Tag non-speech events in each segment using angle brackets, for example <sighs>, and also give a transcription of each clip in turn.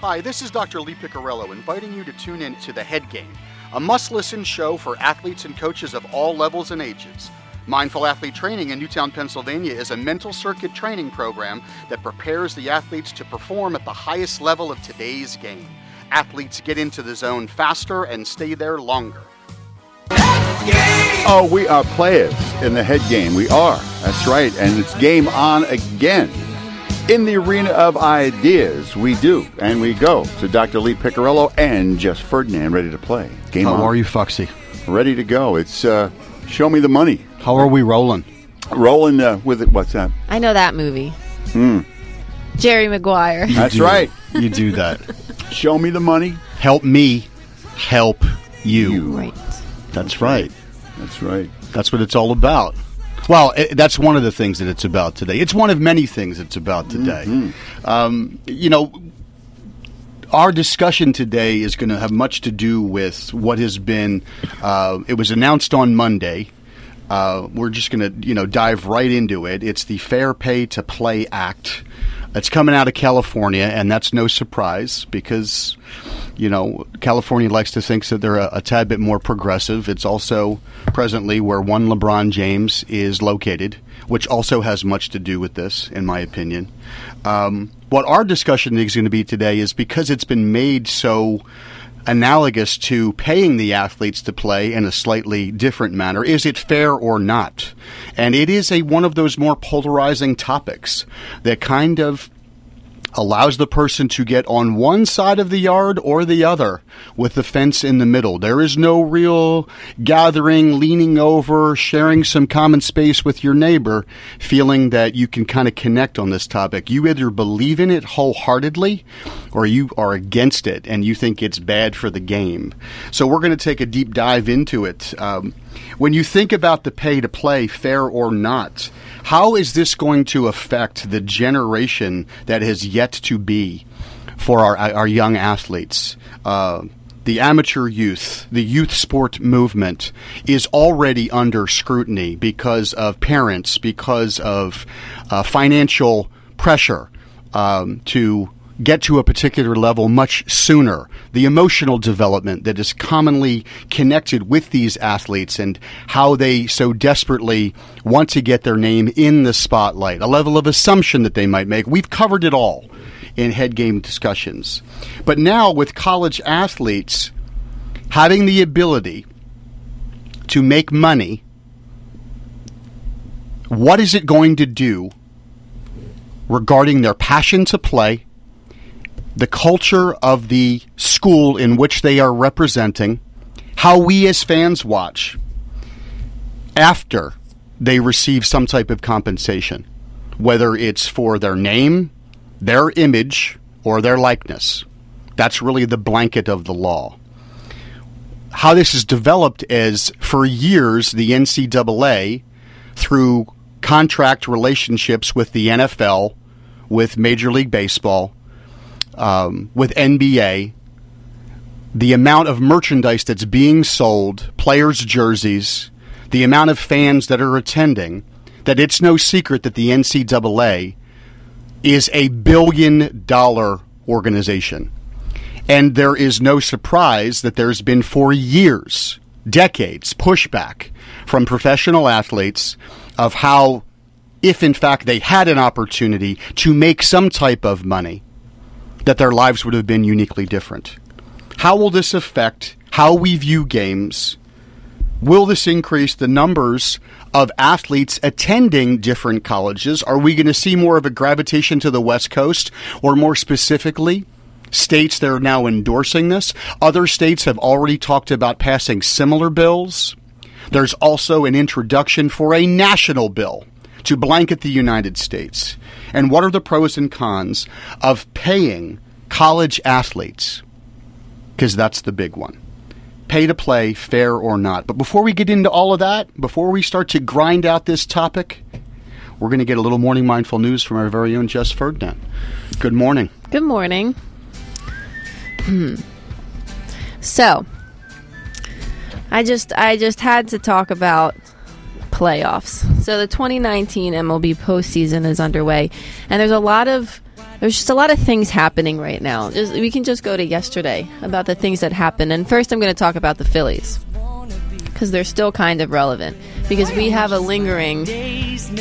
Hi, this is Dr. Lee Picariello inviting you to tune in to The Head Game, a must listen show for athletes and coaches of all levels and ages. Mindful Athlete Training in Newtown, Pennsylvania is a mental circuit training program that prepares the athletes to perform at the highest level of today's game. Athletes get into the zone faster and stay there longer. Oh, we are players in the head game. We are. That's right. And it's game on again. In the arena of ideas, we do. And we go to Dr. Lee Picariello and Jess Ferdinand ready to play. Game How on. are you, Foxy? Ready to go. It's uh, Show Me the Money. How are we rolling? Rolling uh, with it. What's that? I know that movie. Hmm. Jerry Maguire. That's do. right. You do that. <laughs> Show me the money. Help me help you. You. Right. That's right. That's right. That's what it's all about. Well, it, that's one of the things that it's about today. It's one of many things it's about today. Um, you know, our discussion today is going to have much to do with what has been. Uh, it was announced on Monday. Uh, we're just going to, you know, dive right into it. It's the Fair Pay to Play Act. It's coming out of California, and that's no surprise because, you know, California likes to think that they're a, a tad bit more progressive. It's also presently where one LeBron James is located, which also has much to do with this, in my opinion. Um, what our discussion is going to be today is because it's been made so analogous to paying the athletes to play in a slightly different manner. Is it fair or not? And it is a one of those more polarizing topics that kind of allows the person to get on one side of the yard or the other with the fence in the middle. There is no real gathering, leaning over, sharing some common space with your neighbor, feeling that you can kind of connect on this topic. You either believe in it wholeheartedly or you are against it and you think it's bad for the game. So we're going to take a deep dive into it. Um, when you think about the pay to play, fair or not, how is this going to affect the generation that has yet to be for our, our young athletes? Uh, the amateur youth, the youth sport movement is already under scrutiny because of parents, because of uh, financial pressure um, to get to a particular level much sooner. The emotional development that is commonly connected with these athletes and how they so desperately want to get their name in the spotlight, a level of assumption that they might make. We've covered it all in head game discussions. But now with college athletes having the ability to make money, what is it going to do regarding their passion to play? The culture of the school in which they are representing, how we as fans watch after they receive some type of compensation, whether it's for their name, their image, or their likeness. That's really the blanket of the law. How this is developed is for years, the NCAA, through contract relationships with the NFL, with Major League Baseball, um, with NBA, the amount of merchandise that's being sold, players' jerseys, the amount of fans that are attending, that it's no secret that the NCAA is a billion dollar organization. And there is no surprise that there's been for years, decades, pushback from professional athletes of how, if in fact they had an opportunity to make some type of money, that their lives would have been uniquely different. How will this affect how we view games? Will this increase the numbers of athletes attending different colleges? Are we going to see more of a gravitation to the West Coast, or more specifically, states that are now endorsing this? Other states have already talked about passing similar bills. There's also an introduction for a national bill to blanket the United States? And what are the pros and cons of paying college athletes? Because that's the big one. Pay to play, fair or not. But before we get into all of that, before we start to grind out this topic, we're going to get a little morning mindful news from our very own Jess Ferdinand. Good morning. Good morning. Hmm. so, I just I just had to talk about playoffs. So the 2019 MLB postseason is underway, and there's a lot of there's just a lot of things happening right now. Just, we can just go to yesterday about the things that happened. And first, I'm going to talk about the Phillies because they're still kind of relevant because we have a lingering.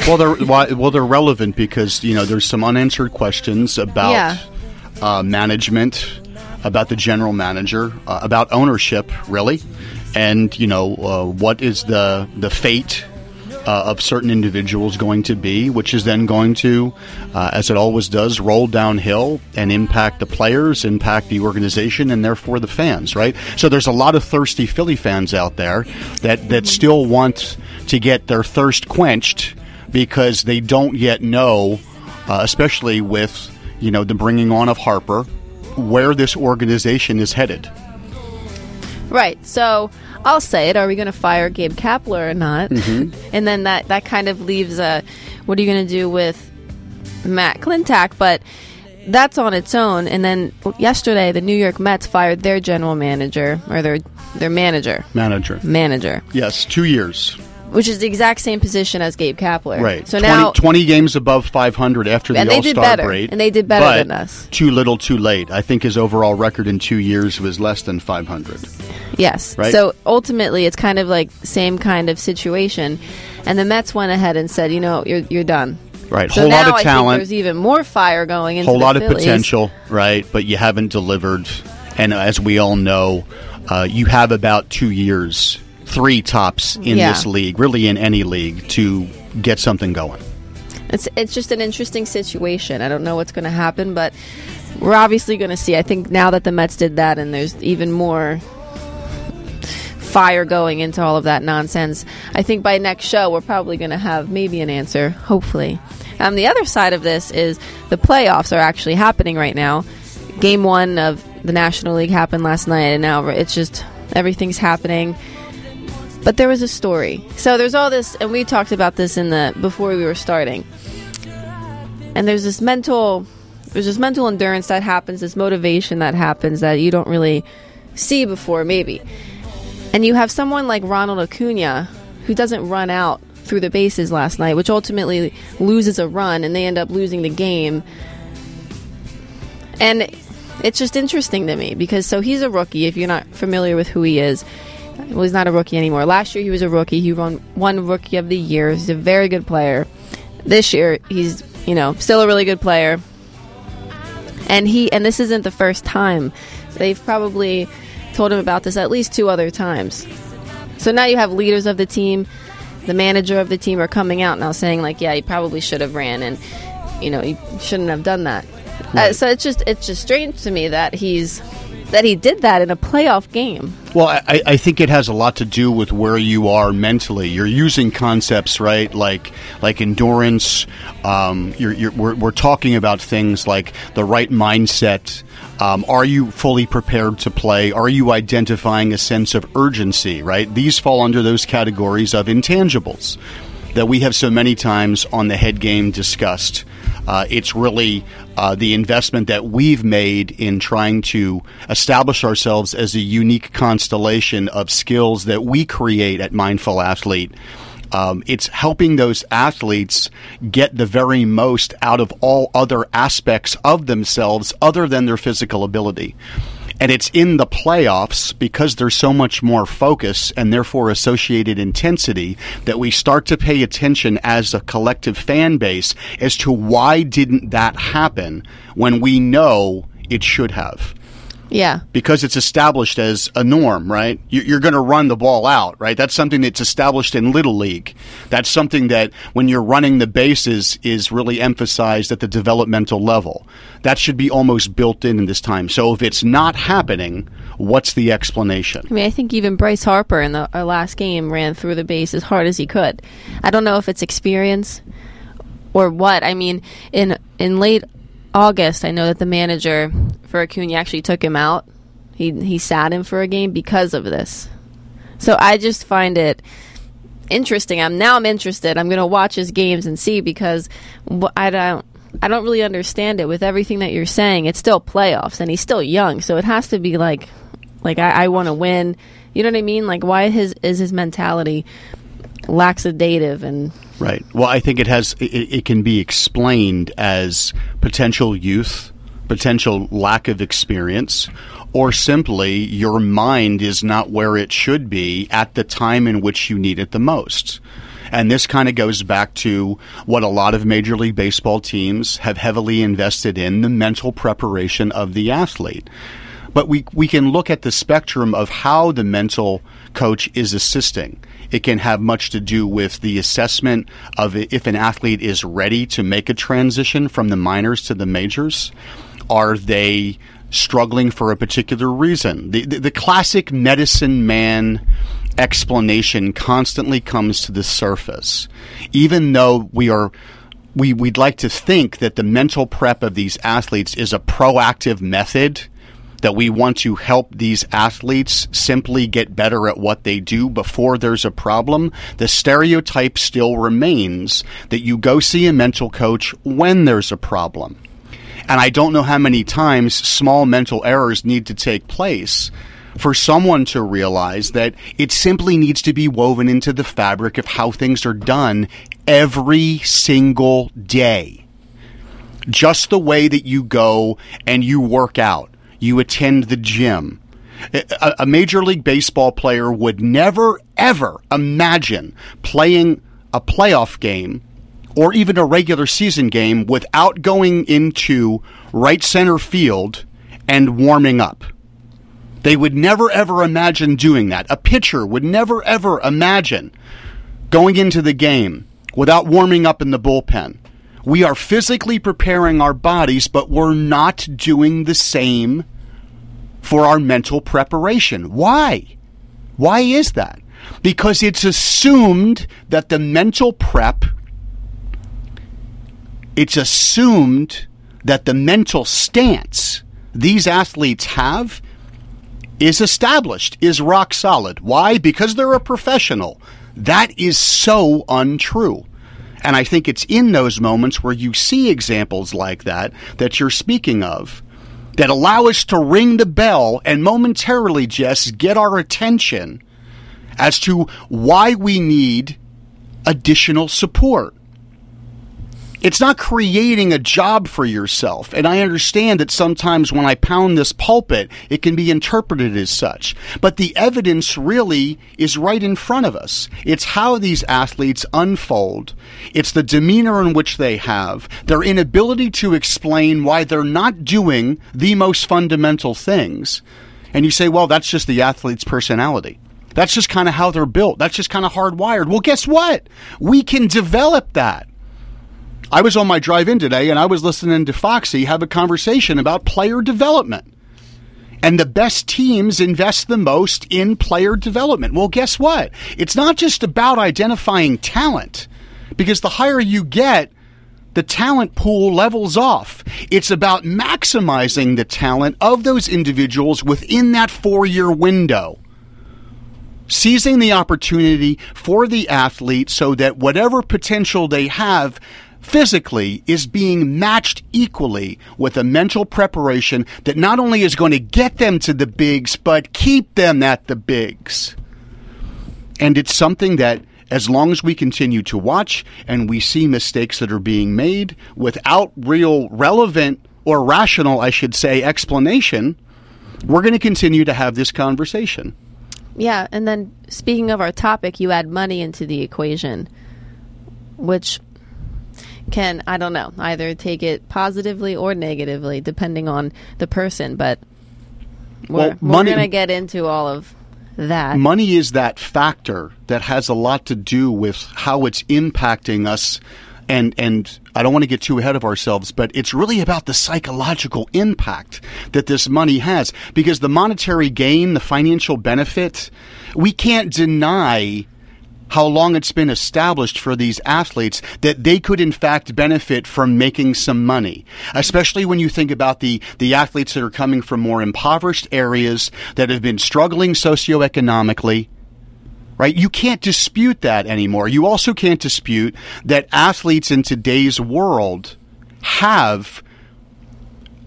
Well, they're why, well they're relevant because you know there's some unanswered questions about Yeah. uh, management, about the general manager, uh, about ownership, really, and you know uh, what is the the fate. Uh, of certain individuals going to be, which is then going to, uh, as it always does, roll downhill and impact the players, impact the organization, and therefore the fans. Right. So there's a lot of thirsty Philly fans out there that that still want to get their thirst quenched because they don't yet know, uh, especially with you know the bringing on of Harper, where this organization is headed. Right. So I'll say it. Are we going to fire Gabe Kapler or not? Mm-hmm. <laughs> and then that, that kind of leaves a what are you going to do with Matt Klentak? But that's on its own. And then yesterday, the New York Mets fired their general manager or their their manager Manager, manager, yes, two years, which is the exact same position as Gabe Kapler. right? So 20, now 20 games above 500 after the All Star break, and they did better but than us. Too little, too late. I think his overall record in two years was less than 500. Yes. Right? So ultimately, it's kind of like same kind of situation, and the Mets went ahead and said, you know, you're you're done. Right, So whole now lot of talent, there's even more fire going into whole lot of Phillies. potential, right? But you haven't delivered, and as we all know, uh, you have about two years, three tops in Yeah. this league, really in any league, to get something going. It's it's just an interesting situation. I don't know what's going to happen, but we're obviously going to see. I think now that the Mets did that, and there's even more fire going into all of that nonsense. I think by next show we're probably going to have maybe an answer. Hopefully. Um, the other side of this is the playoffs are actually happening right now. Game one of the National League happened last night, and now it's just everything's happening. But there was a story. So there's all this, and we talked about this in the before we were starting. And there's this mental, there's this mental endurance that happens, this motivation that happens that you don't really see before, maybe. And you have someone like Ronald Acuna who doesn't run out through the bases last night, which ultimately loses a run, and they end up losing the game. And it's just interesting to me because so he's a rookie. If you're not familiar with who he is, well, he's not a rookie anymore. Last year he was a rookie. He won one Rookie of the Year. He's a very good player. This year he's you know still a really good player. And he and this isn't the first time. They've probably told him about this at least two other times. So now you have leaders of the team, the manager of the team are coming out now saying like, yeah, he probably should have ran and you know, he shouldn't have done that. Uh, so it's just it's just strange to me that he's that he did that in a playoff game. Well, I, I think it has a lot to do with where you are mentally. You're using concepts, right? Like like endurance. Um, you're, you're, we're, we're talking about things like the right mindset. Um, are you fully prepared to play? Are you identifying a sense of urgency? Right? These fall under those categories of intangibles that we have so many times on the head game discussed. Uh, it's really uh, the investment that we've made in trying to establish ourselves as a unique constellation of skills that we create at Mindful Athlete. Um, it's helping those athletes get the very most out of all other aspects of themselves other than their physical ability. And it's in the playoffs because there's so much more focus and therefore associated intensity that we start to pay attention as a collective fan base as to why didn't that happen when we know it should have Yeah. because it's established as a norm, right? You- You're going to run the ball out, right? That's something that's established in Little League. That's something that when you're running the bases is really emphasized at the developmental level. That should be almost built in in this time. So if it's not happening, what's the explanation? I mean, I think even Bryce Harper in the our last game ran through the base as hard as he could. I don't know if it's experience or what. I mean, in in late August, I know that the manager for Acuna actually took him out. He he sat him for a game because of this. So I just find it interesting. I'm now I'm interested. I'm going to watch his games and see because I don't I don't really understand it with everything that you're saying. It's still playoffs and he's still young, so it has to be like like I, I want to win. You know what I mean? Like why his is his mentality laxadative and Right. Well, I think it has. It, it can be explained as potential youth, potential lack of experience, or simply your mind is not where it should be at the time in which you need it the most. And this kind of goes back to what a lot of Major League Baseball teams have heavily invested in the mental preparation of the athlete. But we, we can look at the spectrum of how the mental coach is assisting. It can have much to do with the assessment of if an athlete is ready to make a transition from the minors to the majors. Are they struggling for a particular reason? The, the, the classic medicine man explanation constantly comes to the surface, even though we are we, we'd like to think that the mental prep of these athletes is a proactive method that we want to help these athletes simply get better at what they do before there's a problem, the stereotype still remains that you go see a mental coach when there's a problem. And I don't know how many times small mental errors need to take place for someone to realize that it simply needs to be woven into the fabric of how things are done every single day. Just the way that you go and you work out, you attend the gym. A, a Major League Baseball player would never, ever imagine playing a playoff game or even a regular season game without going into right center field and warming up. They would never ever imagine doing that. A pitcher would never ever imagine going into the game without warming up in the bullpen. We are physically preparing our bodies, but we're not doing the same for our mental preparation. Why? Why is that? Because it's assumed that the mental prep it's assumed that the mental stance these athletes have is established, is rock solid. Why? Because they're a professional. That is so untrue. And I think it's in those moments where you see examples like that that you're speaking of that allow us to ring the bell and momentarily just get our attention as to why we need additional support. It's not creating a job for yourself. And I understand that sometimes when I pound this pulpit, it can be interpreted as such. But the evidence really is right in front of us. It's how these athletes unfold. It's the demeanor in which they have, their inability to explain why they're not doing the most fundamental things. And you say, well, that's just the athlete's personality. That's just kind of how they're built. That's just kind of hardwired. Well, guess what? We can develop that. I was on my drive in today and I was listening to Foxy have a conversation about player development. And the best teams invest the most in player development. Well, guess what? It's not just about identifying talent, because the higher you get, the talent pool levels off. It's about maximizing the talent of those individuals within that four year window. Seizing the opportunity for the athlete so that whatever potential they have physically is being matched equally with a mental preparation that not only is going to get them to the bigs, but keep them at the bigs. And it's something that, as long as we continue to watch and we see mistakes that are being made without real relevant or rational, I should say, explanation, we're going to continue to have this conversation. Yeah, and then speaking of our topic, you add money into the equation, which can I don't know either take it positively or negatively depending on the person. But we're, well, we're going to get into all of that. Money is that factor that has a lot to do with how it's impacting us. And, and I don't want to get too ahead of ourselves, but it's really about the psychological impact that this money has. Because the monetary gain, the financial benefit, we can't deny how long it's been established for these athletes that they could in fact benefit from making some money. Especially when you think about the, the athletes that are coming from more impoverished areas that have been struggling socioeconomically. Right? You can't dispute that anymore. You also can't dispute that athletes in today's world have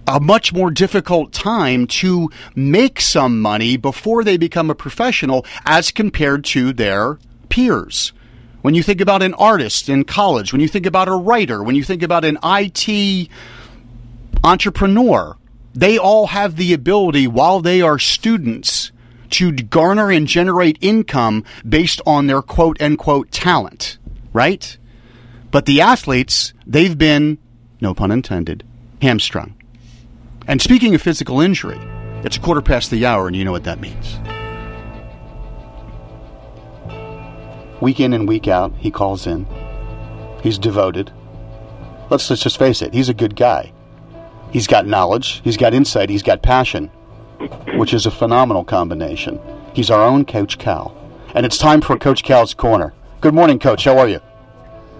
a much more difficult time to make some money before they become a professional as compared to their peers. when you think about an artist in college, when you think about a writer, when you think about an IT entrepreneur, they all have the ability while they are students to garner and generate income based on their quote unquote talent, right? But the athletes, they've been, no pun intended, hamstrung. And speaking of physical injury, it's a quarter past the hour, and you know what that means. Week in and week out, he calls in. He's devoted. Let's, let's just face it, he's a good guy. He's got knowledge, he's got insight, he's got passion, which is a phenomenal combination. He's our own Coach Cal. And it's time for Coach Cal's Corner. Good morning, Coach. How are you?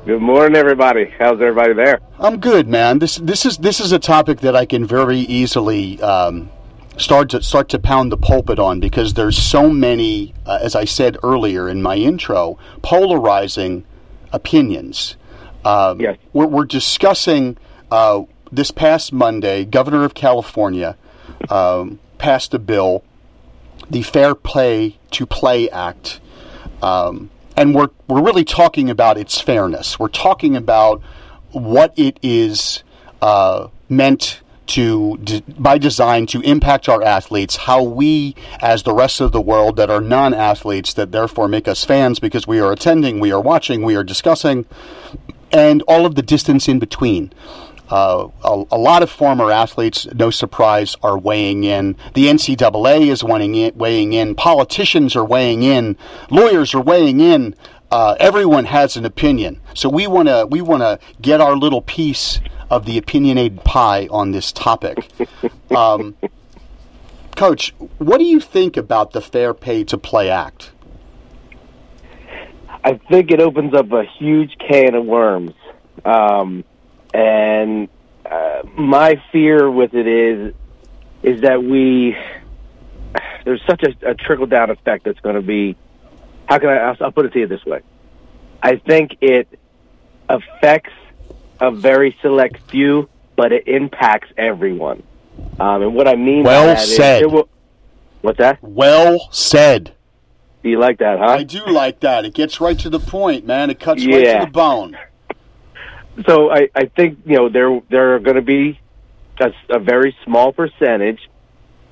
Good morning, everybody. How's everybody there? I'm good, man. This this is this is a topic that I can very easily um, start to start to pound the pulpit on because there's so many, uh, as I said earlier in my intro, polarizing opinions. Um, Yes. we're, we're discussing uh, this past Monday. Governor of California um, passed a bill, the Fair Play to Play Act. Um, and we're we're really talking about its fairness. We're talking about what it is uh, meant to, by design, to impact our athletes. How we, as the rest of the world that are non-athletes, that therefore make us fans because we are attending, we are watching, we are discussing, and all of the distance in between. Uh, a, a lot of former athletes, no surprise, are weighing in. The NCAA is weighing in. Weighing in. Politicians are weighing in. Lawyers are weighing in. Uh, everyone has an opinion, so we want to we want to get our little piece of the opinionated pie on this topic. <laughs> Um, Coach, what do you think about the Fair Pay to Play Act? I think it opens up a huge can of worms. Um, and uh, my fear with it is is that we <sighs> there's such a, a trickle down effect that's going to be. How can I? I'll, I'll put it to you this way. I think it affects a very select few, but it impacts everyone. Um, and what I mean Well by that is said. will, what's that? Well said. Do you like that, huh? I do like that. It gets right to the point, man. It cuts right to the bone. So I, I think you know there there are going to be a very small percentage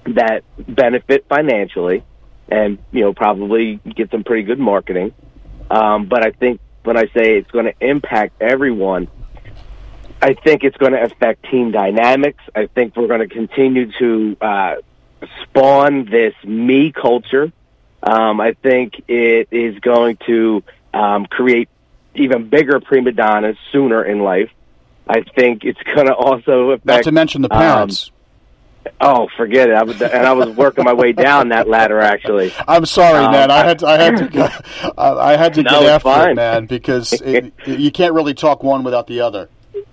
that benefit financially, and you know probably get some pretty good marketing. Um, but I think when I say it's going to impact everyone, I think it's going to affect team dynamics. I think we're going to continue to uh, spawn this me culture. Um, I think it is going to um, create even bigger prima donnas sooner in life. I think it's going to also affect. Not to mention the um, parents. Oh, forget it! I was, and I was working my way down that ladder actually. I'm sorry, um, man. I had to, I had to go, I had to No, get after it, man, because it, <laughs> you can't really talk one without the other.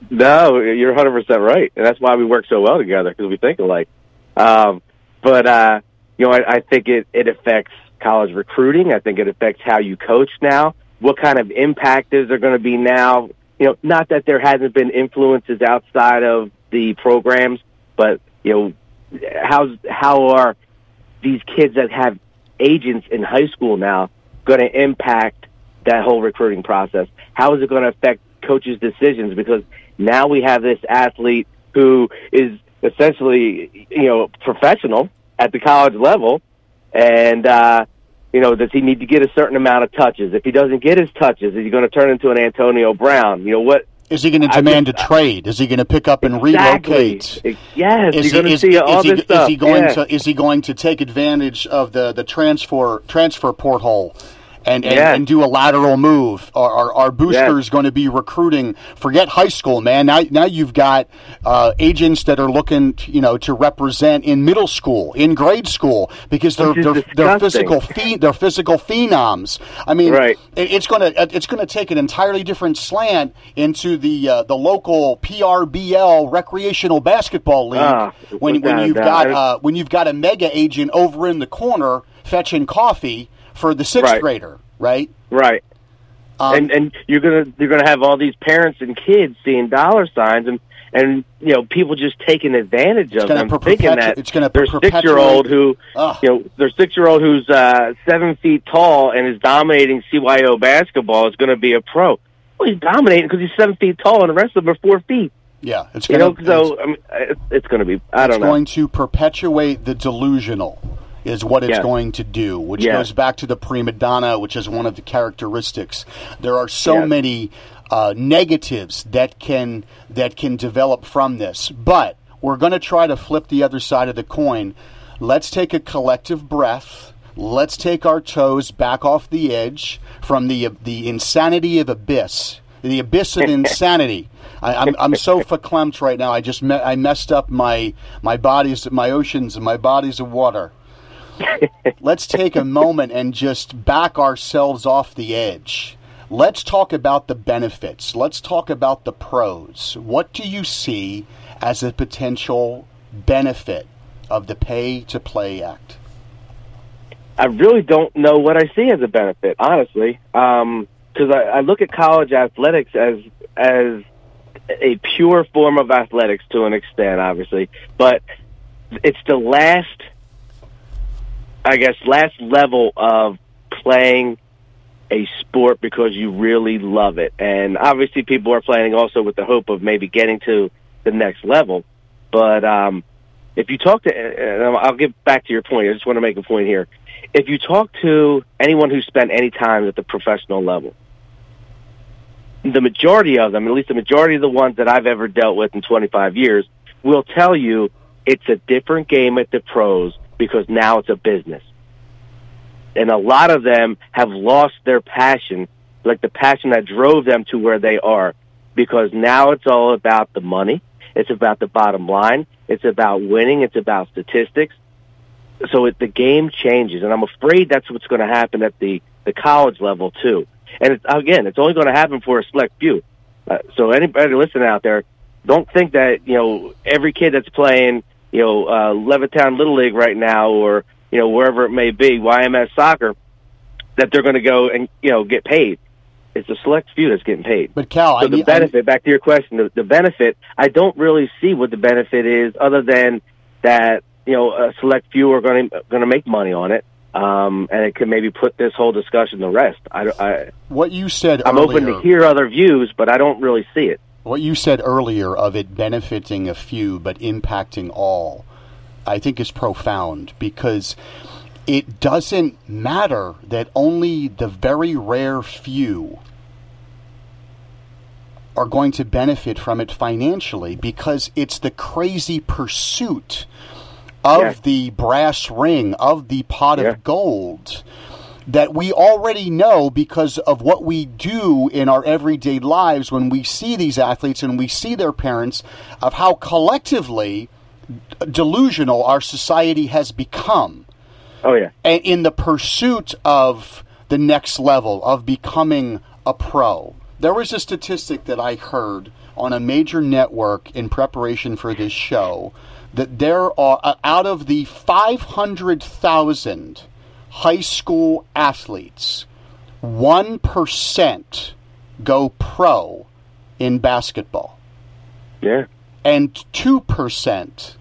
No, you're 100 percent right, and that's why we work so well together because we think alike. Um, but uh, you know, I, I think it it affects college recruiting. I think it affects how you coach now. What kind of impact is there going to be now? You know, not that there hasn't been influences outside of the programs, but you know, how's how are these kids that have agents in high school now going to impact that whole recruiting process? How is it going to affect coaches' decisions? Because now we have this athlete who is essentially, you know, professional at the college level, and uh, you know, does he need to get a certain amount of touches? If he doesn't get his touches, is he going to turn into an Antonio Brown? You know what? Is he going to demand just- a uh, trade? Is he going to pick up and relocate? Yes, Is you're going he, to see all is he, this is he going yeah. to is he going to take advantage of the, the transfer transfer portal and, and, Yes. and do a lateral move? Are, are, are boosters going to be recruiting? Forget high school, man. Now now you've got uh, agents that are looking, to, you know, to represent in middle school, in grade school, because they're they're, they're physical phe- they're physical phenoms. I mean, Right. it, it's going to it's to take an entirely different slant into the uh, the local PRBL recreational basketball league Ah, when when you've got uh, when you've got a mega agent over in the corner fetching coffee for the sixth Right. grader, right? Right. Um, and and you're gonna you're gonna have all these parents and kids seeing dollar signs and and you know people just taking advantage of them, per- thinking perpetu- that it's gonna their six year old who Ugh. you know their six year old who's uh, seven feet tall and is dominating CYO basketball is going to be a pro. Well, he's dominating because he's seven feet tall, and the rest of them are four feet. Yeah, it's You gonna, know, so I mean, it's, it's going to be. I don't know. going to perpetuate the delusional is what it's Yes. going to do which Yes. goes back to the prima donna which is one of the characteristics there are so Yes. many uh, negatives that can that can develop from this but we're going to try to flip the other side of the coin let's take a collective breath let's take our toes back off the edge from the the insanity of abyss the abyss of <laughs> insanity. I, I'm I'm so <laughs> verklempt right now. I just me- I messed up my my bodies, my oceans, and my bodies of water. <laughs> Let's take a moment and just back ourselves off the edge. Let's talk about the benefits. Let's talk about the pros. What do you see as a potential benefit of the Pay to Play Act? I really don't know what I see as a benefit, honestly, um, because I, I look at college athletics as as a pure form of athletics to an extent, obviously, but it's the last, I guess, last level of playing a sport because you really love it, and obviously people are playing also with the hope of maybe getting to the next level, but um, if you talk to, and I'll get back to your point. I just want to make a point here. If you talk to anyone who spent any time at the professional level, the majority of them, at least the majority of the ones that I've ever dealt with in 25 years, will tell you it's a different game at the pros because now it's a business. And a lot of them have lost their passion, like the passion that drove them to where they are, because now it's all about the money. It's about the bottom line. It's about winning. It's about statistics. So it, the game changes, and I'm afraid that's what's going to happen at the the college level too. And it's, again, it's only going to happen for a select few. Uh, so anybody listening out there, don't think that you know every kid that's playing, you know, uh, Levittown Little League right now, or you know wherever it may be, YMS soccer, that they're going to go and you know get paid. It's a select few that's getting paid. But Cal, So I the benefit, back to your question, the, the benefit, I don't really see what the benefit is, other than that you know a select few are going to going to make money on it, um, and it could maybe put this whole discussion to rest. I, I what you said I'm earlier. open to hear other views, but I don't really see it. What you said earlier of it benefiting a few but impacting all, I think is profound because it doesn't matter that only the very rare few are going to benefit from it financially because it's the crazy pursuit of Yeah. the brass ring, of the pot Yeah. of gold that we already know because of what we do in our everyday lives when we see these athletes and we see their parents of how collectively delusional our society has become Oh yeah, and in the pursuit of the next level of becoming a pro. There was a statistic that I heard on a major network in preparation for this show that there are uh, out of the 500,000 high school athletes, 1% go pro in basketball yeah, and 2%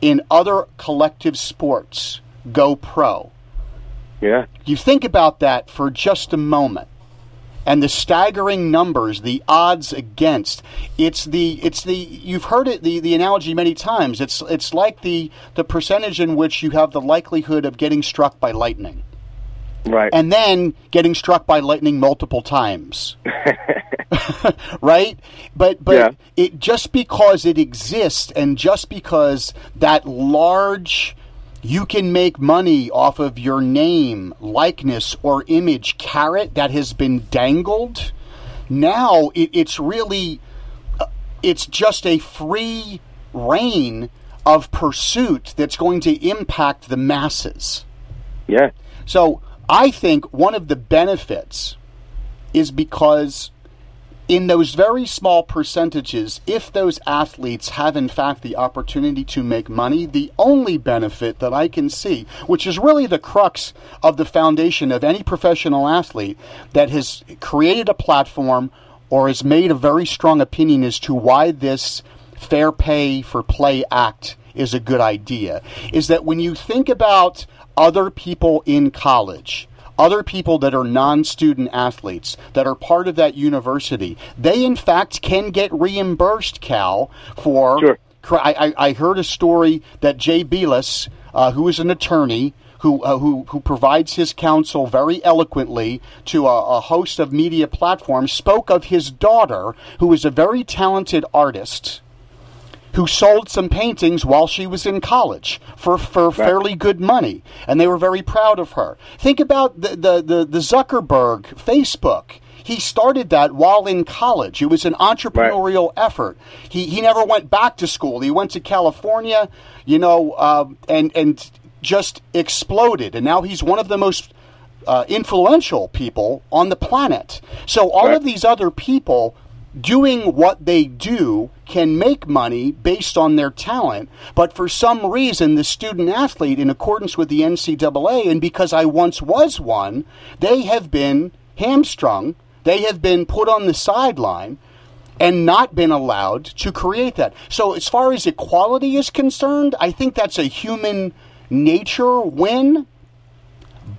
in other collective sports go pro. yeah. You think about that for just a moment. And the staggering numbers, the odds against. It's the it's the you've heard it the, the analogy many times. It's it's like the the percentage in which you have the likelihood of getting struck by lightning. Right. And then getting struck by lightning multiple times. <laughs> right? But but Yeah. it just because it exists and just because that large you can make money off of your name, likeness, or image carrot that has been dangled. Now it, it's really uh, it's just a free reign of pursuit that's going to impact the masses. yeah. So I think one of the benefits is because in those very small percentages, if those athletes have in fact the opportunity to make money, the only benefit that I can see, which is really the crux of the foundation of any professional athlete that has created a platform or has made a very strong opinion as to why this Fair Pay for Play Act is a good idea is that when you think about other people in college, other people that are non student athletes that are part of that university, they in fact can get reimbursed, Cal, for. Sure. I, I, heard a story that Jay Bilas, uh, who is an attorney, who, uh, who, who provides his counsel very eloquently to a, a, host of media platforms, spoke of his daughter, who is a very talented artist, who sold some paintings while she was in college for, for right. fairly good money. And they were very proud of her. Think about the, the, the, the Zuckerberg Facebook. He started that while in college. It was an entrepreneurial right. effort. He, he never went back to school. He went to California, you know, uh, and, and just exploded. And now he's one of the most uh, influential people on the planet. So all right. of these other people doing what they do can make money based on their talent, but for some reason, the student athlete, in accordance with the NCAA, and because I once was one, they have been hamstrung, they have been put on the sideline. And not been allowed to create that. So, as far as equality is concerned, I think that's a human nature win.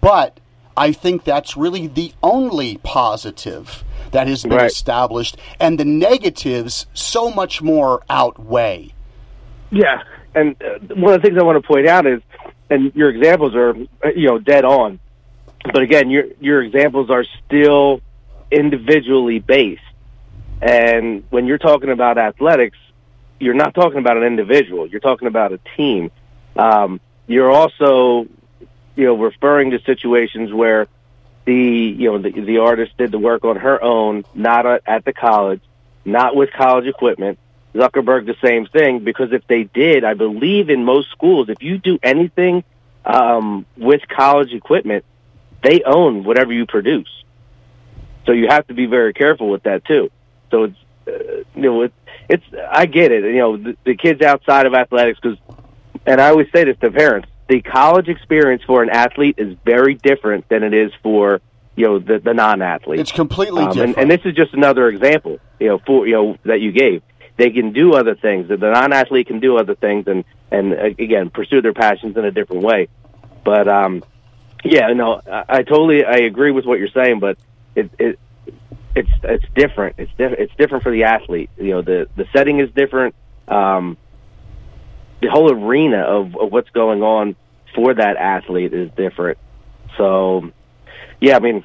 But I think that's really the only positive that has been right. established, and the negatives so much more outweigh. Yeah, and uh, one of the things I want to point out is, and your examples are, you know, dead on. But again, your your examples are still individually based, and when you're talking about athletics, you're not talking about an individual. You're talking about a team. Um, you're also, you know, referring to situations where the you know the, the artist did the work on her own, not at the college, not with college equipment. Zuckerberg the same thing because if they did, I believe in most schools, if you do anything um, with college equipment, they own whatever you produce. So you have to be very careful with that too. So it's uh, you know it's, it's I get it. You know the, the kids outside of athletics because, and I always say this to parents: the college experience for an athlete is very different than it is for you know the, the non-athlete. It's completely um, different. And, and, this is just another example, you know, for you know that you gave. They can do other things. The non-athlete can do other things, and and uh, again pursue their passions in a different way. But um, yeah, no, I, I totally I agree with what you're saying, but it it it's it's different. It's diff- it's different for the athlete. You know, the the setting is different. Um, the whole arena of, of what's going on for that athlete is different. So, yeah, I mean,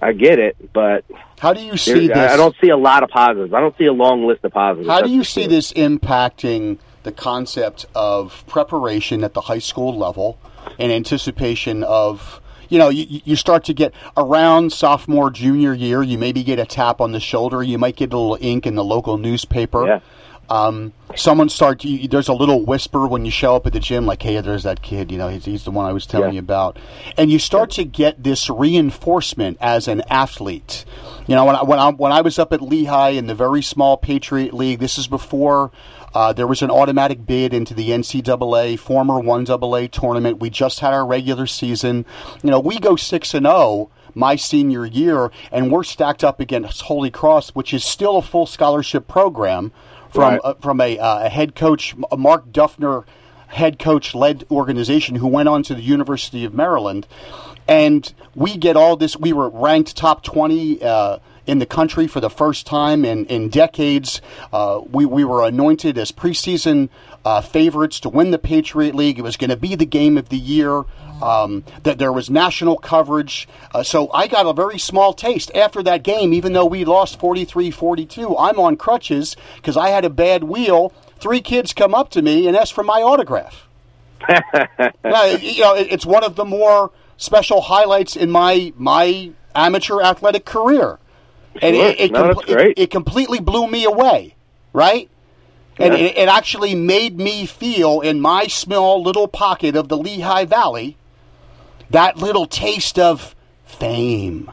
I get it, but how do you see this? I don't see a lot of positives. I don't see a long list of positives. How do you see this impacting the concept of preparation at the high school level in anticipation of? You know, you, you start to get around sophomore, junior year. You maybe get a tap on the shoulder. You might get a little ink in the local newspaper. Yeah um, someone starts. You, there's a little whisper when you show up at the gym, like, "Hey, there's that kid. You know, he's, he's the one I was telling yeah. you about." And you start to get this reinforcement as an athlete. You know, when I, when I when I was up at Lehigh in the very small Patriot League, this is before. Uh, there was an automatic bid into the NCAA former one AA tournament. We just had our regular season. You know, we go six and zero oh my senior year, and we're stacked up against Holy Cross, which is still a full scholarship program from right. uh, from a, uh, a, head coach, Mark Duffner, head coach led organization who went on to the University of Maryland, and we get all this. We were ranked top twenty. Uh, in the country for the first time in, in decades. Uh, we, we were anointed as preseason uh, favorites to win the Patriot League. It was going to be the game of the year. Um, that there was national coverage. Uh, so I got a very small taste after that game, even though we lost 43 42. I'm on crutches because I had a bad wheel. Three kids come up to me and ask for my autograph. <laughs> now, you know, it's one of the more special highlights in my my amateur athletic career. And sure. it, it, no, com- it, it, completely blew me away, right? Yeah. And it, it actually made me feel in my small little pocket of the Lehigh Valley that little taste of fame.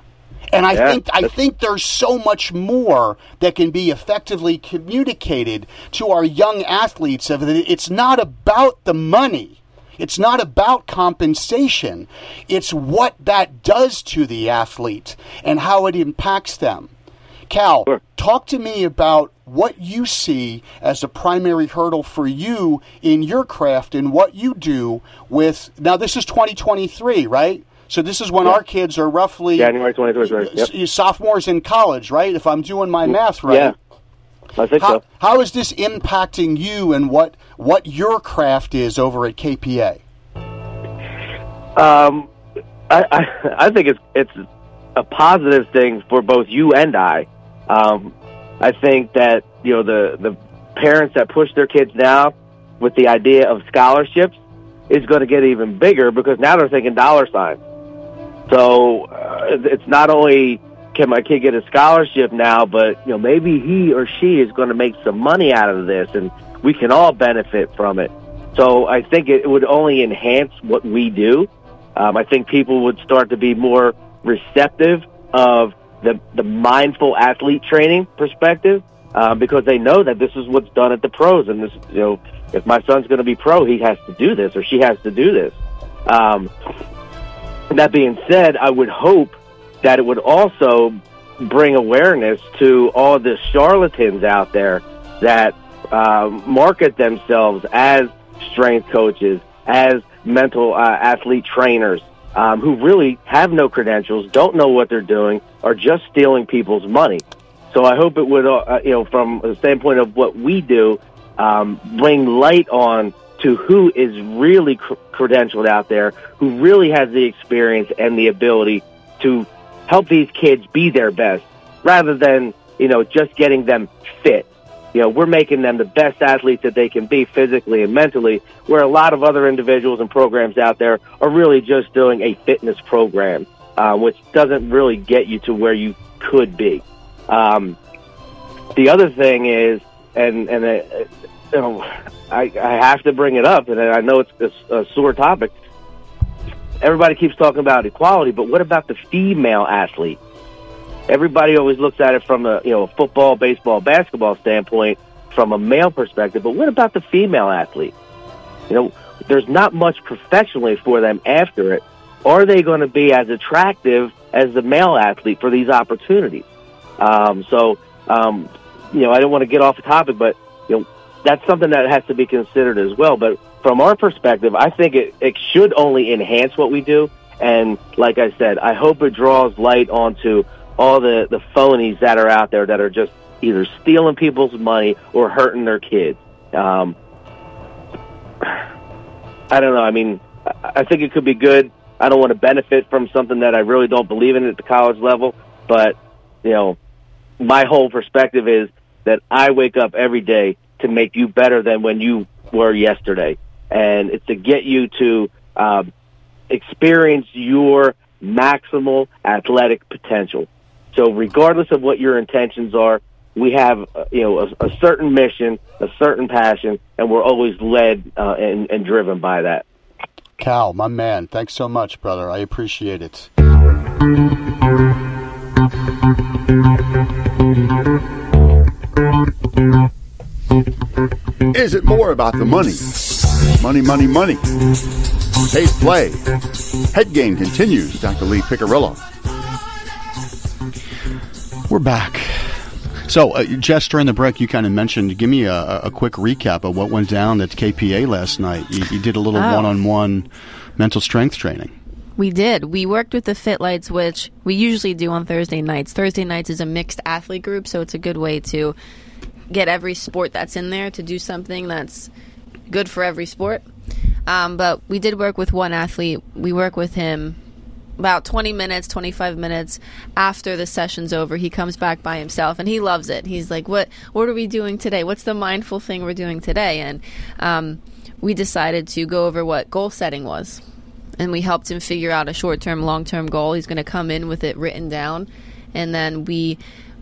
And I yeah. think I think there's so much more that can be effectively communicated to our young athletes of that it's not about the money. It's not about compensation. It's what that does to the athlete and how it impacts them. Cal, sure. talk to me about what you see as a primary hurdle for you in your craft and what you do with. Now, this is 2023, right? So this is when Yeah. our kids are roughly January 2023. Yep. sophomores in college, right? If I'm doing my mm-hmm. math right. Yeah. I think How, so. how is this impacting you and what what your craft is over at KPA? Um, I, I I think it's it's a positive thing for both you and I. Um, I think that you know the the parents that push their kids now with the idea of scholarships is going to get even bigger because now they're thinking dollar signs. So uh, it's not only can my kid get a scholarship now, but you know maybe he or she is going to make some money out of this, and we can all benefit from it. So I think it would only enhance what we do. Um, I think people would start to be more receptive of the the mindful athlete training perspective um, because they know that this is what's done at the pros, and this you know if my son's going to be pro, he has to do this or she has to do this. Um, that being said, I would hope that it would also bring awareness to all the charlatans out there that um, market themselves as strength coaches, as mental uh, athlete trainers, um, who really have no credentials, don't know what they're doing, are just stealing people's money. So I hope it would, uh, you know, from a standpoint of what we do, um, bring light on to who is really cr- credentialed out there, who really has the experience and the ability to help these kids be their best, rather than you know just getting them fit. You know, we're making them the best athletes that they can be physically and mentally, where a lot of other individuals and programs out there are really just doing a fitness program, uh, which doesn't really get you to where you could be. Um, the other thing is, and and uh, you know, I, I have to bring it up, and I know it's a, a sore topic. Everybody keeps talking about equality, but what about the female athlete? Everybody always looks at it from a you know football, baseball, basketball standpoint, from a male perspective. But what about the female athlete? You know, there's not much professionally for them after it. Are they going to be as attractive as the male athlete for these opportunities? Um, so, um, you know, I don't want to get off the topic, but you know, that's something that has to be considered as well. But from our perspective, I think it, it should only enhance what we do. And like I said, I hope it draws light onto all the, the phonies that are out there that are just either stealing people's money or hurting their kids. Um, I don't know. I mean, I I think it could be good. I don't want to benefit from something that I really don't believe in at the college level, but you know, my whole perspective is that I wake up every day to make you better than when you were yesterday, and it's to get you to um, experience your maximal athletic potential. So, regardless of what your intentions are, we have uh, you know a, a certain mission, a certain passion, and we're always led uh, and, and driven by that. Cal, my man, thanks so much, brother. I appreciate it. Is it more about the money? Money, money, money. Paid play. Head game continues. Dr. Lee Picariello. We're back. So, uh, Jess, during the break, you kind of mentioned. Give me a, a quick recap of what went down at KPA last night. You, you did a little Oh. one-on-one mental strength training. We did. We worked with the Fit Lights, which we usually do on Thursday nights. Thursday nights is a mixed athlete group, so it's a good way to get every sport that's in there to do something that's good for every sport. Um, but we did work with one athlete. We work with him about 20 minutes, 25 minutes after the session's over. He comes back by himself and he loves it. He's like, "What? What are we doing today? What's the mindful thing we're doing today?" And um, we decided to go over what goal setting was and we helped him figure out a short term, long term goal. He's going to come in with it written down, and then we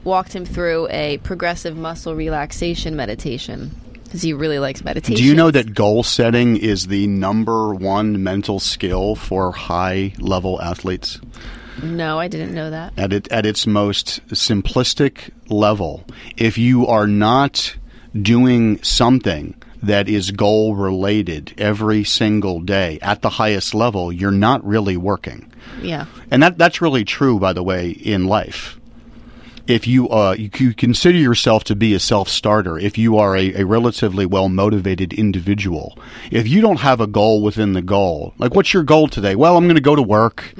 walked him through a progressive muscle relaxation meditation because he really likes meditation. Do you know that goal setting is the number one mental skill for high-level athletes? No, I didn't know that. At it at its most simplistic level, if you are not doing something that is goal related every single day at the highest level, you're not really working. Yeah. And that that's really true by the way in life. If you uh, you, you consider yourself to be a self starter, if you are a, a relatively well motivated individual, if you don't have a goal within the goal, like what's your goal today? Well, I'm going to go to work.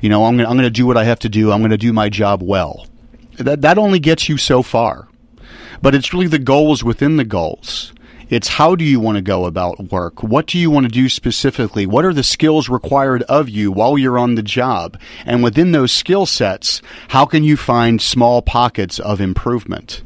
You know, I'm going I'm going to do what I have to do. I'm going to do my job well. That that only gets you so far. But it's really the goals within the goals. It's how do you want to go about work? What do you want to do specifically? What are the skills required of you while you're on the job? And within those skill sets, how can you find small pockets of improvement?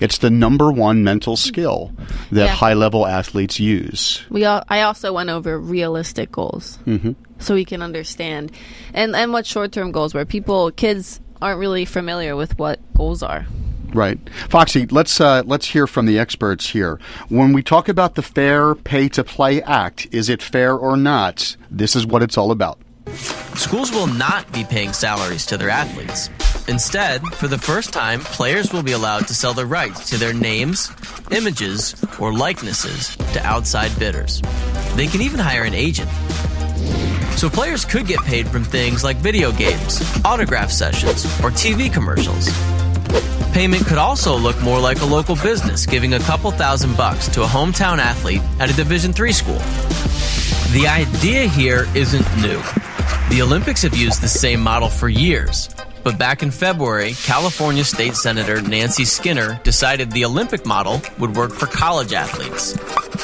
It's the number one mental skill that Yeah. high level athletes use. We all, I also went over realistic goals, mm-hmm. so we can understand, and and what short term goals where people kids aren't really familiar with what goals are. Right, Foxy. Let's uh, let's hear from the experts here. When we talk about the Fair Pay to Play Act, is it fair or not? This is what it's all about. Schools will not be paying salaries to their athletes. Instead, for the first time, players will be allowed to sell the rights to their names, images, or likenesses to outside bidders. They can even hire an agent. So players could get paid from things like video games, autograph sessions, or TV commercials. Payment could also look more like a local business giving a couple thousand bucks to a hometown athlete at a Division III school. The idea here isn't new. The Olympics have used the same model for years. But back in February, California State Senator Nancy Skinner decided the Olympic model would work for college athletes.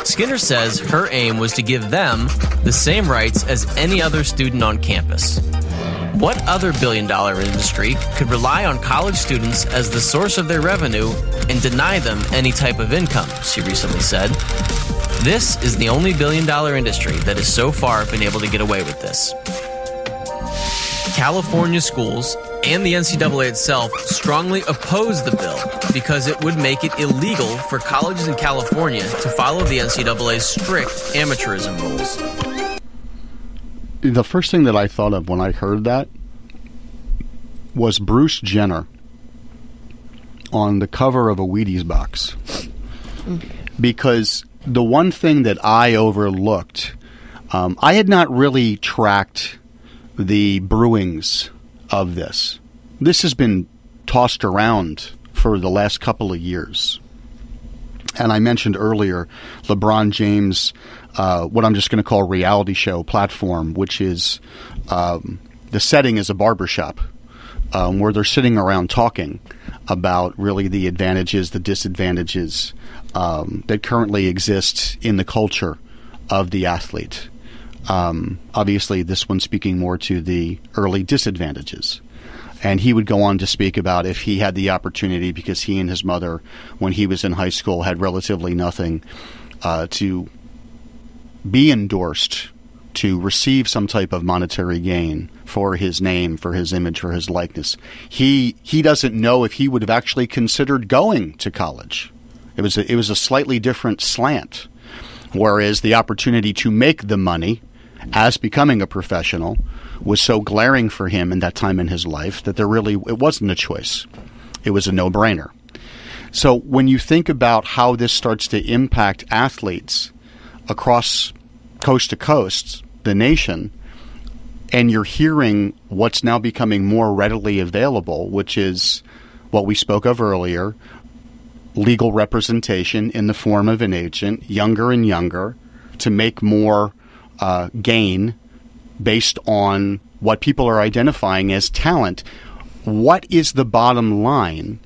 Skinner says her aim was to give them the same rights as any other student on campus. What other billion dollar industry could rely on college students as the source of their revenue and deny them any type of income? She recently said. This is the only billion dollar industry that has so far been able to get away with this. California schools and the NCAA itself strongly oppose the bill because it would make it illegal for colleges in California to follow the NCAA's strict amateurism rules. The first thing that I thought of when I heard that was Bruce Jenner on the cover of a Wheaties box. Because the one thing that I overlooked, um, I had not really tracked the brewings of this. This has been tossed around for the last couple of years. And I mentioned earlier LeBron James, uh, what I'm just going to call reality show platform, which is um, the setting is a barbershop um, where they're sitting around talking about really the advantages, the disadvantages um, that currently exist in the culture of the athlete. Um, obviously, this one speaking more to the early disadvantages. And he would go on to speak about if he had the opportunity, because he and his mother, when he was in high school, had relatively nothing, uh, to be endorsed to receive some type of monetary gain for his name, for his image, for his likeness. He he doesn't know if he would have actually considered going to college. It was a, it was a slightly different slant. Whereas the opportunity to make the money as becoming a professional was so glaring for him in that time in his life that there really it wasn't a choice. It was a no-brainer. So when you think about how this starts to impact athletes across coast to coast, the nation, and you're hearing what's now becoming more readily available, which is what we spoke of earlier legal representation in the form of an agent, younger and younger, to make more uh, gain based on what people are identifying as talent. What is the bottom line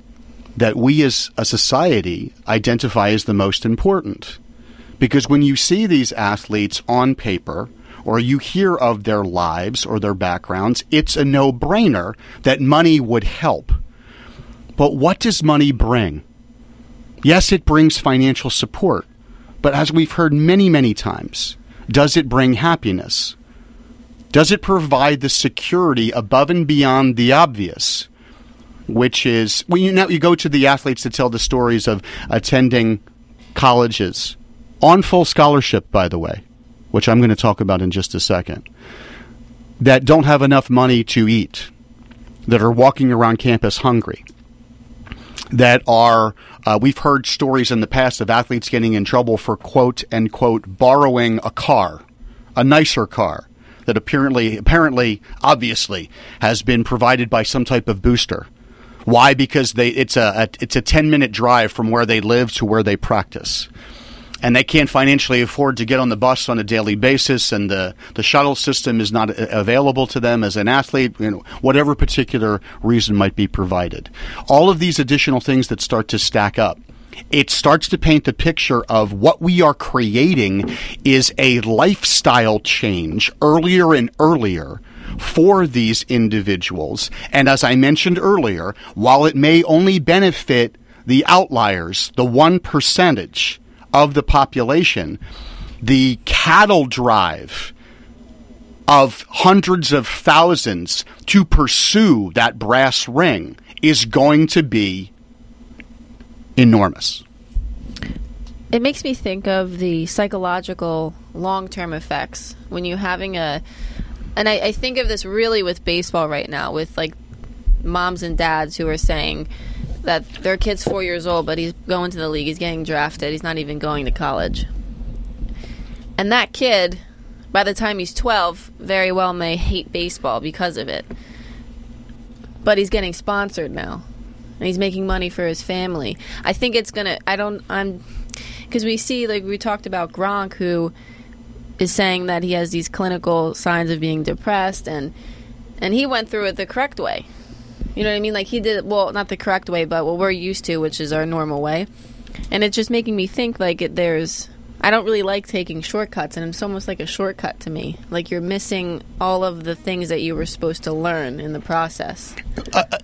that we as a society identify as the most important? Because when you see these athletes on paper, or you hear of their lives or their backgrounds, it's a no brainer that money would help. But what does money bring? Yes, it brings financial support, but as we've heard many, many times, does it bring happiness? Does it provide the security above and beyond the obvious? Which is when you now you go to the athletes that tell the stories of attending colleges on full scholarship, by the way, which I'm going to talk about in just a second, that don't have enough money to eat, that are walking around campus hungry, that are, uh, we've heard stories in the past of athletes getting in trouble for quote and quote borrowing a car, a nicer car that apparently, apparently, obviously has been provided by some type of booster. Why? Because they it's a, a it's a ten minute drive from where they live to where they practice and they can't financially afford to get on the bus on a daily basis, and the, the shuttle system is not uh, available to them as an athlete, you know, whatever particular reason might be provided. All of these additional things that start to stack up it starts to paint the picture of what we are creating is a lifestyle change earlier and earlier for these individuals. And as I mentioned earlier, while it may only benefit the outliers, the one percentage, of the population, the cattle drive of hundreds of thousands to pursue that brass ring is going to be enormous. It makes me think of the psychological long term effects when you're having a. And I, I think of this really with baseball right now, with like moms and dads who are saying, that their kid's four years old, but he's going to the league. He's getting drafted. He's not even going to college. And that kid, by the time he's 12, very well may hate baseball because of it. But he's getting sponsored now. And he's making money for his family. I think it's going to, I don't, I'm, because we see, like we talked about Gronk, who is saying that he has these clinical signs of being depressed, and and he went through it the correct way. You know what I mean? Like he did, well, not the correct way, but what we're used to, which is our normal way. And it's just making me think like it, there's. I don't really like taking shortcuts, and it's almost like a shortcut to me. Like you're missing all of the things that you were supposed to learn in the process. Uh, uh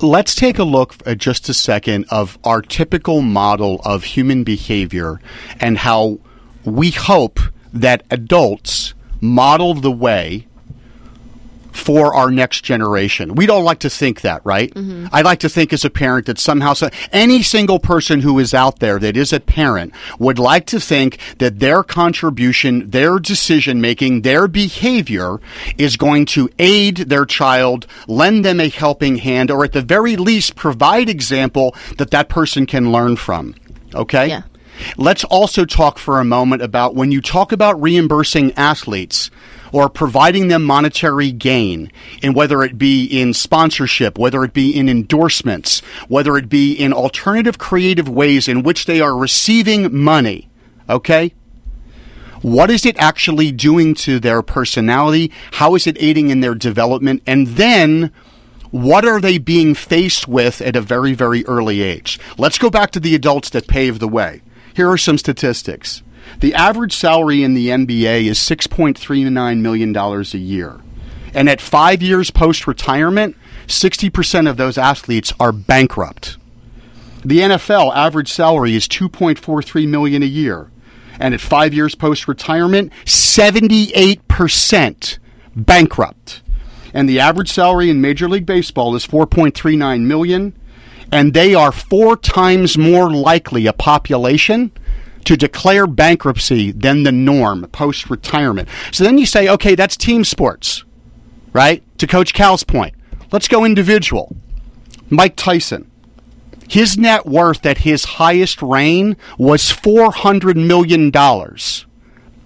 let's take a look uh, just a second of our typical model of human behavior and how we hope that adults model the way for our next generation. We don't like to think that, right? Mm-hmm. I like to think as a parent that somehow so, any single person who is out there that is a parent would like to think that their contribution, their decision making, their behavior is going to aid their child, lend them a helping hand, or at the very least provide example that that person can learn from. Okay? Yeah. Let's also talk for a moment about when you talk about reimbursing athletes or providing them monetary gain, and whether it be in sponsorship, whether it be in endorsements, whether it be in alternative creative ways in which they are receiving money. Okay? What is it actually doing to their personality? How is it aiding in their development? And then, what are they being faced with at a very, very early age? Let's go back to the adults that paved the way. Here are some statistics. The average salary in the NBA is $6.39 million a year. And at five years post retirement, 60% of those athletes are bankrupt. The NFL average salary is 2.43 million a year. And at 5 years post retirement, 78% bankrupt. And the average salary in Major League Baseball is 4.39 million, and they are four times more likely a population to declare bankruptcy than the norm post retirement. So then you say, okay, that's team sports, right? To Coach Cal's point, let's go individual. Mike Tyson. His net worth at his highest reign was $400 million.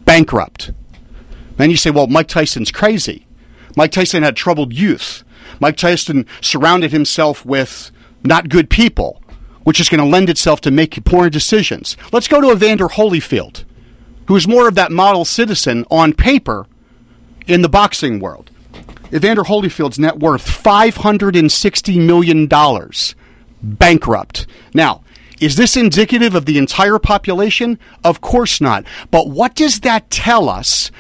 Bankrupt. Then you say, well, Mike Tyson's crazy. Mike Tyson had troubled youth. Mike Tyson surrounded himself with not good people which is going to lend itself to make poor decisions. Let's go to Evander Holyfield, who is more of that model citizen on paper in the boxing world. Evander Holyfield's net worth $560 million, bankrupt. Now, is this indicative of the entire population? Of course not. But what does that tell us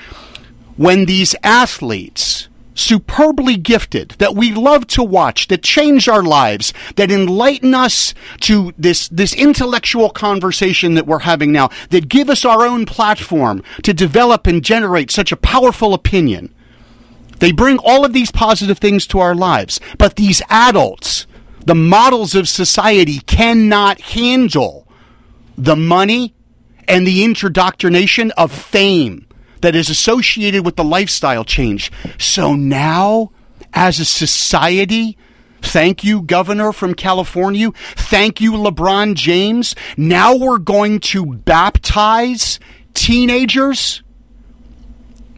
when these athletes superbly gifted, that we love to watch, that change our lives, that enlighten us to this, this intellectual conversation that we're having now, that give us our own platform to develop and generate such a powerful opinion. They bring all of these positive things to our lives, but these adults, the models of society, cannot handle the money and the indoctrination of fame that is associated with the lifestyle change. So now, as a society, Thank you, Governor from California. Thank you, LeBron James. Now we're going to baptize teenagers,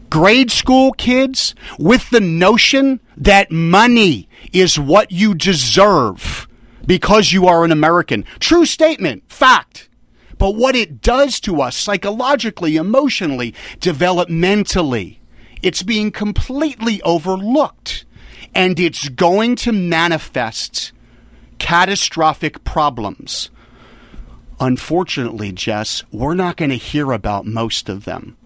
grade school kids, with the notion that money is what you deserve because you are an American. True statement, fact. But what it does to us psychologically, emotionally, developmentally, it's being completely overlooked. And it's going to manifest catastrophic problems. Unfortunately, Jess, we're not going to hear about most of them.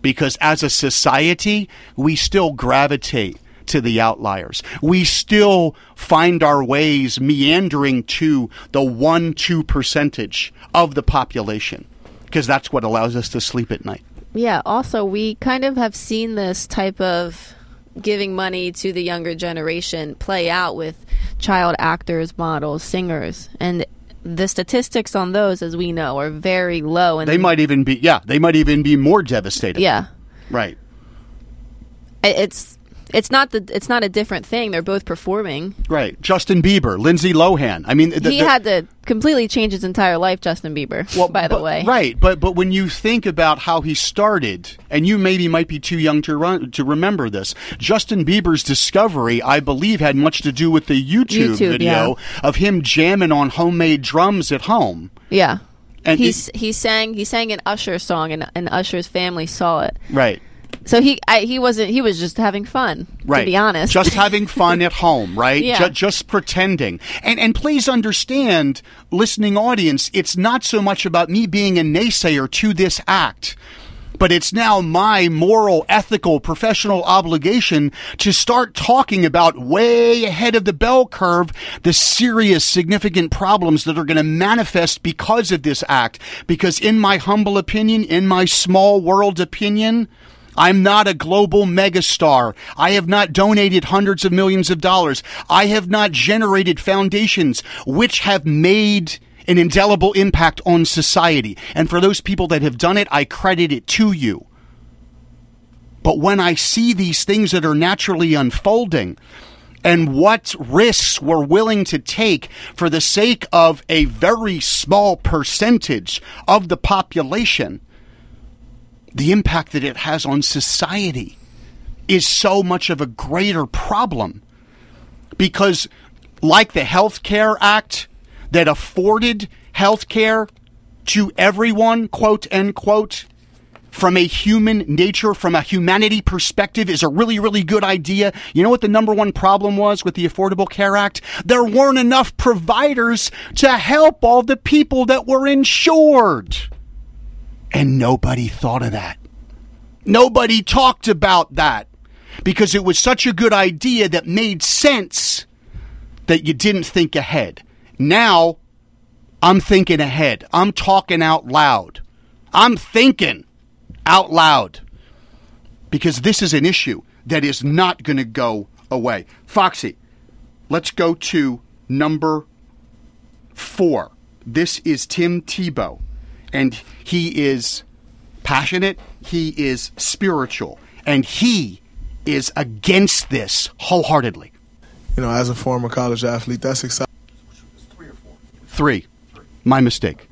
Because as a society, we still gravitate to the outliers. We still find our ways meandering to the 1 2 percentage of the population because that's what allows us to sleep at night. Yeah, also, we kind of have seen this type of giving money to the younger generation play out with child actors, models, singers. And the statistics on those, as we know, are very low. And They might even be, yeah, they might even be more devastating. yeah, Right. It's it's not the it's not a different thing. They're both performing. Right. Justin Bieber, Lindsay Lohan. I mean, the, he the- had to completely change his entire life, Justin Bieber. by the but- way, Right, but but when you think about how he started, and you maybe might be too young to run, to remember this, Justin Bieber's discovery, I believe, had much to do with the YouTube, YouTube, video of him jamming on homemade drums at home. Yeah. And he he sang he sang an Usher song and and Usher's family saw it. Right. So he I, he wasn't he was just having fun. Right. To be honest. Just having fun at home, <laughs> right? Yeah. Ju- just pretending. And and please understand, listening audience, it's not so much about me being a naysayer to this act. But it's now my moral, ethical, professional obligation to start talking about way ahead of the bell curve the serious, significant problems that are going to manifest because of this act. Because in my humble opinion, in my small world opinion, I'm not a global megastar. I have not donated hundreds of millions of dollars. I have not generated foundations which have made an indelible impact on society. And for those people that have done it, I credit it to you. But when I see these things that are naturally unfolding, and what risks we're willing to take for the sake of a very small percentage of the population, the impact that it has on society is so much of a greater problem. Because, like the Health Care Act that afforded health care to everyone, quote unquote, from a human nature, from a humanity perspective, is a really, really good idea. You know what the number one problem was with the Affordable Care Act? There weren't enough providers to help all the people that were insured. And nobody thought of that. Nobody talked about that because it was such a good idea that made sense that you didn't think ahead. Now, I'm thinking ahead. I'm talking out loud. I'm thinking out loud because this is an issue that is not going to go away. Foxy, let's go to number four. This is Tim Tebow, and he is passionate, he is spiritual, and he is against this wholeheartedly. You know, as a former college athlete, that's exciting. Three, my mistake.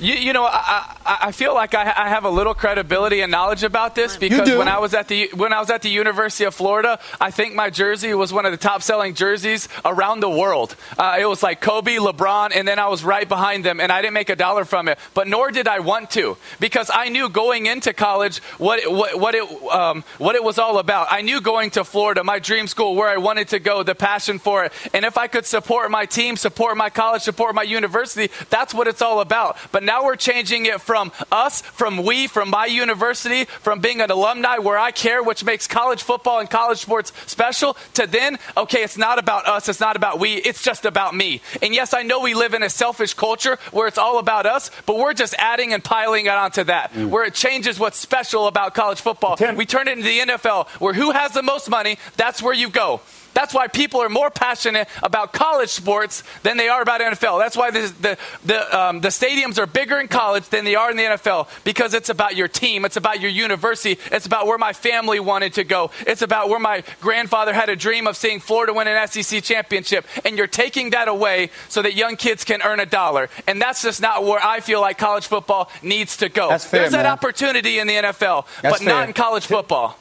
You, you know, I, I, feel like I, I have a little credibility and knowledge about this because when I was at the when I was at the University of Florida, I think my jersey was one of the top selling jerseys around the world. Uh, it was like Kobe, LeBron, and then I was right behind them, and I didn't make a dollar from it. But nor did I want to because I knew going into college what it, what, what it um, what it was all about. I knew going to Florida, my dream school, where I wanted to go, the passion for it, and if I could support my team, support my college, support my university, that's what it's all about. But now we're changing it from us, from we, from my university, from being an alumni where I care, which makes college football and college sports special, to then, okay, it's not about us, it's not about we, it's just about me. And yes, I know we live in a selfish culture where it's all about us, but we're just adding and piling it onto that, mm. where it changes what's special about college football. We turn it into the NFL, where who has the most money, that's where you go. That's why people are more passionate about college sports than they are about NFL. That's why the, the, the, um, the stadiums are bigger in college than they are in the NFL because it's about your team. It's about your university. It's about where my family wanted to go. It's about where my grandfather had a dream of seeing Florida win an SEC championship. And you're taking that away so that young kids can earn a dollar. And that's just not where I feel like college football needs to go. That's fair, There's that man. opportunity in the NFL, That's but not in college football.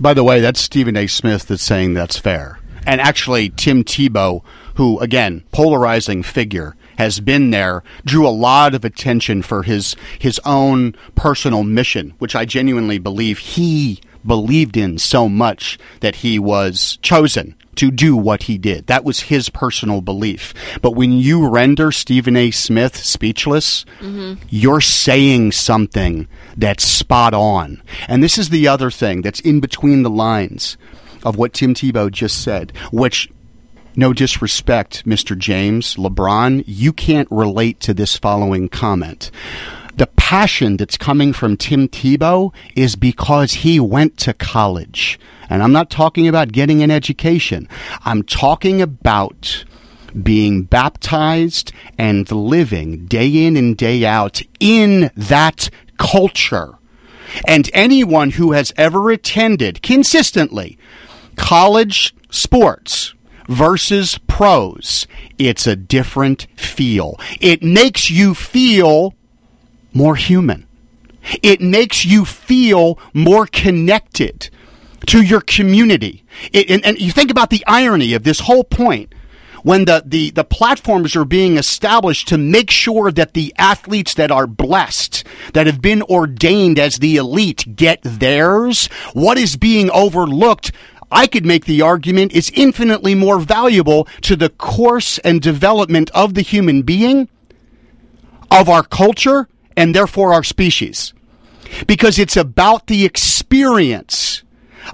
By the way, that's Stephen A. Smith that's saying that's fair. and actually Tim Tebow, who again polarizing figure, has been there, drew a lot of attention for his his own personal mission, which I genuinely believe he believed in so much that he was chosen to do what he did. That was his personal belief. But when you render Stephen A. Smith speechless, mm-hmm. you're saying something that's spot on. And this is the other thing that's in between the lines of what Tim Tebow just said, which no disrespect, Mr. James, LeBron, you can't relate to this following comment. The passion that's coming from Tim Tebow is because he went to college. And I'm not talking about getting an education. I'm talking about being baptized and living day in and day out in that culture. And anyone who has ever attended consistently college sports versus pros, it's a different feel. It makes you feel more human. It makes you feel more connected to your community. It, and, and you think about the irony of this whole point when the, the, the platforms are being established to make sure that the athletes that are blessed, that have been ordained as the elite, get theirs, what is being overlooked I could make the argument is infinitely more valuable to the course and development of the human being, of our culture, and therefore our species. Because it's about the experience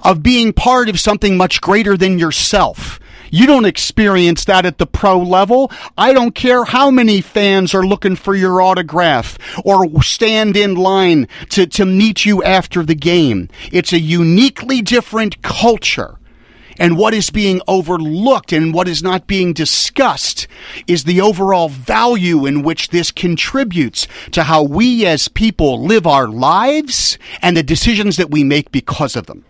of being part of something much greater than yourself. You don't experience that at the pro level. I don't care how many fans are looking for your autograph or stand in line to, to meet you after the game. It's a uniquely different culture. And what is being overlooked and what is not being discussed is the overall value in which this contributes to how we as people live our lives and the decisions that we make because of them.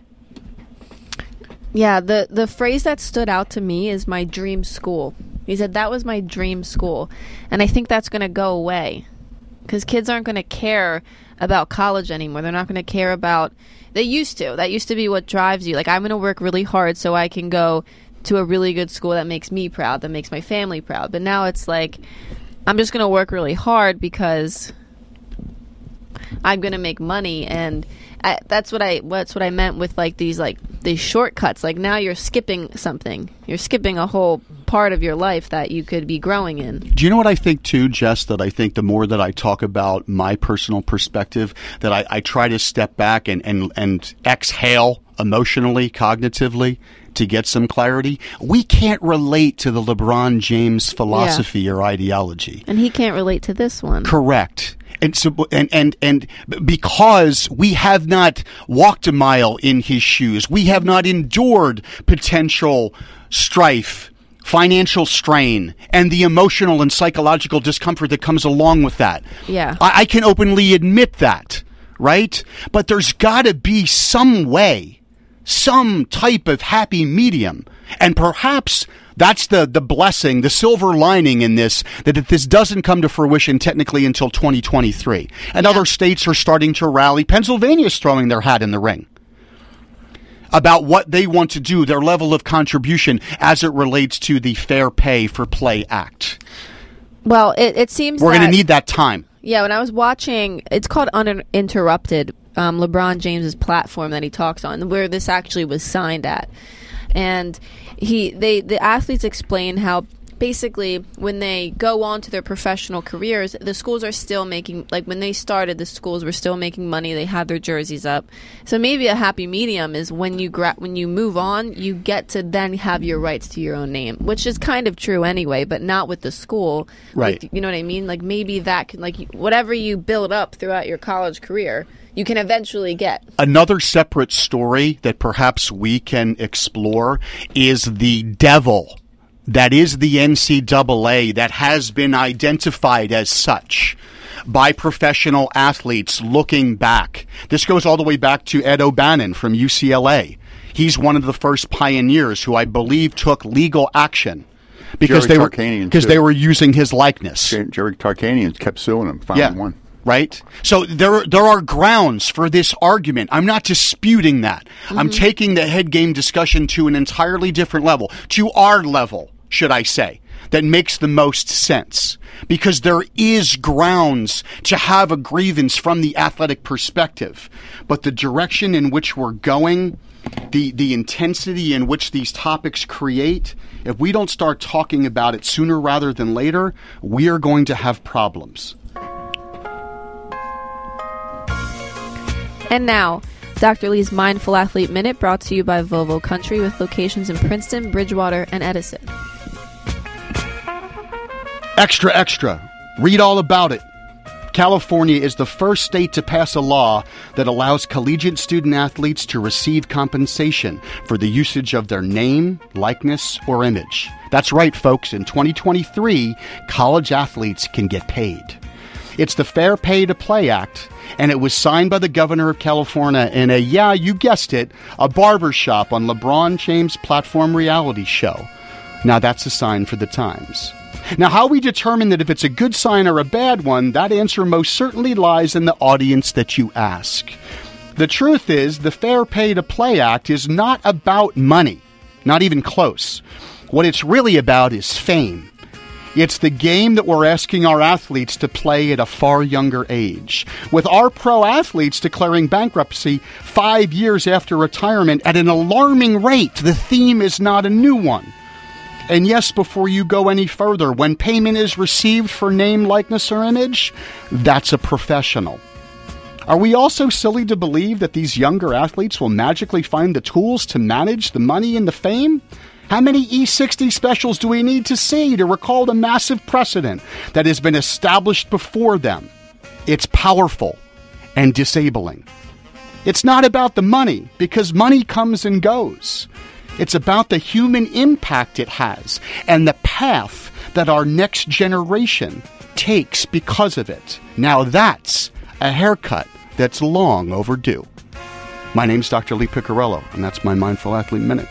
Yeah, the the phrase that stood out to me is my dream school. He said that was my dream school, and I think that's going to go away because kids aren't going to care about college anymore. They're not going to care about. They used to. That used to be what drives you. Like I'm going to work really hard so I can go to a really good school that makes me proud, that makes my family proud. But now it's like I'm just going to work really hard because I'm going to make money and I, that's what I that's what I meant with like these like these shortcuts. Like now you're skipping something. You're skipping a whole part of your life that you could be growing in. Do you know what I think too, Jess? That I think the more that I talk about my personal perspective, that I, I try to step back and, and, and exhale emotionally, cognitively to get some clarity. We can't relate to the LeBron James philosophy or ideology. And he can't relate to this one. Correct. And so, and, and, and because we have not walked a mile in his shoes, we have not endured potential strife, financial strain, and the emotional and psychological discomfort that comes along with that. Yeah. I, I can openly admit that, right? But there's gotta be some way, some type of happy medium. And perhaps that's the, the blessing, the silver lining in this, that this doesn't come to fruition technically until 2023. And other states are starting to rally. Pennsylvania's throwing their hat in the ring about what they want to do, their level of contribution as it relates to the Fair Pay for Play Act. Well, it, it seems We're going to need that time. Yeah, when I was watching, it's called Uninterrupted, um, LeBron James's platform that he talks on, where this actually was signed at, and he they the athletes explain how basically when they go on to their professional careers the schools are still making like when they started the schools were still making money. They had their jerseys up. So maybe a happy medium is when you gra- when you move on you get to then have your rights to your own name which is kind of true anyway but not with the school. Right. Like, you know what i mean? Like maybe that can like whatever you build up throughout your college career you can eventually get Another separate story that perhaps we can explore is the devil that is the NCAA that has been identified as such by professional athletes looking back. This goes all the way back to Ed O'Bannon from UCLA. He's one of the first pioneers who I believe took legal action because Jerry they were because they were using his likeness. Jerry Tarkanian kept suing him, finally Yeah. won. Right? So there there are grounds for this argument. I'm not disputing that. I'm mm-hmm. taking the head game discussion to an entirely different level, to our level, should I say, that makes the most sense. Because there is grounds to have a grievance from the athletic perspective. But the direction in which we're going, the the intensity in which these topics create, if we don't start talking about it sooner rather than later, we are going to have problems. And now, Dr. Lee's Mindful Athlete Minute brought to you by Volvo Country with locations in Princeton, Bridgewater, and Edison. Extra, extra. Read all about it. California is the first state to pass a law that allows collegiate student athletes to receive compensation for the usage of their name, likeness, or image. That's right, folks. In 2023, college athletes can get paid. It's the Fair Pay to Play Act, and it was signed by the governor of California in a, yeah, you guessed it, a barber shop on LeBron James' platform reality show. Now that's a sign for the times. Now, how we determine that if it's a good sign or a bad one, that answer most certainly lies in the audience that you ask. The truth is, the Fair Pay to Play Act is not about money, not even close. What it's really about is fame. It's the game that we're asking our athletes to play at a far younger age. With our pro athletes declaring bankruptcy five years after retirement at an alarming rate, the theme is not a new one. And yes, before you go any further, when payment is received for name, likeness, or image, that's a professional. Are we also silly to believe that these younger athletes will magically find the tools to manage the money and the fame? How many E60 specials do we need to see to recall the massive precedent that has been established before them? It's powerful and disabling. It's not about the money, because money comes and goes. It's about the human impact it has and the path that our next generation takes because of it. Now that's a haircut that's long overdue. My name's Dr. Lee Picariello, and that's my Mindful Athlete Minute.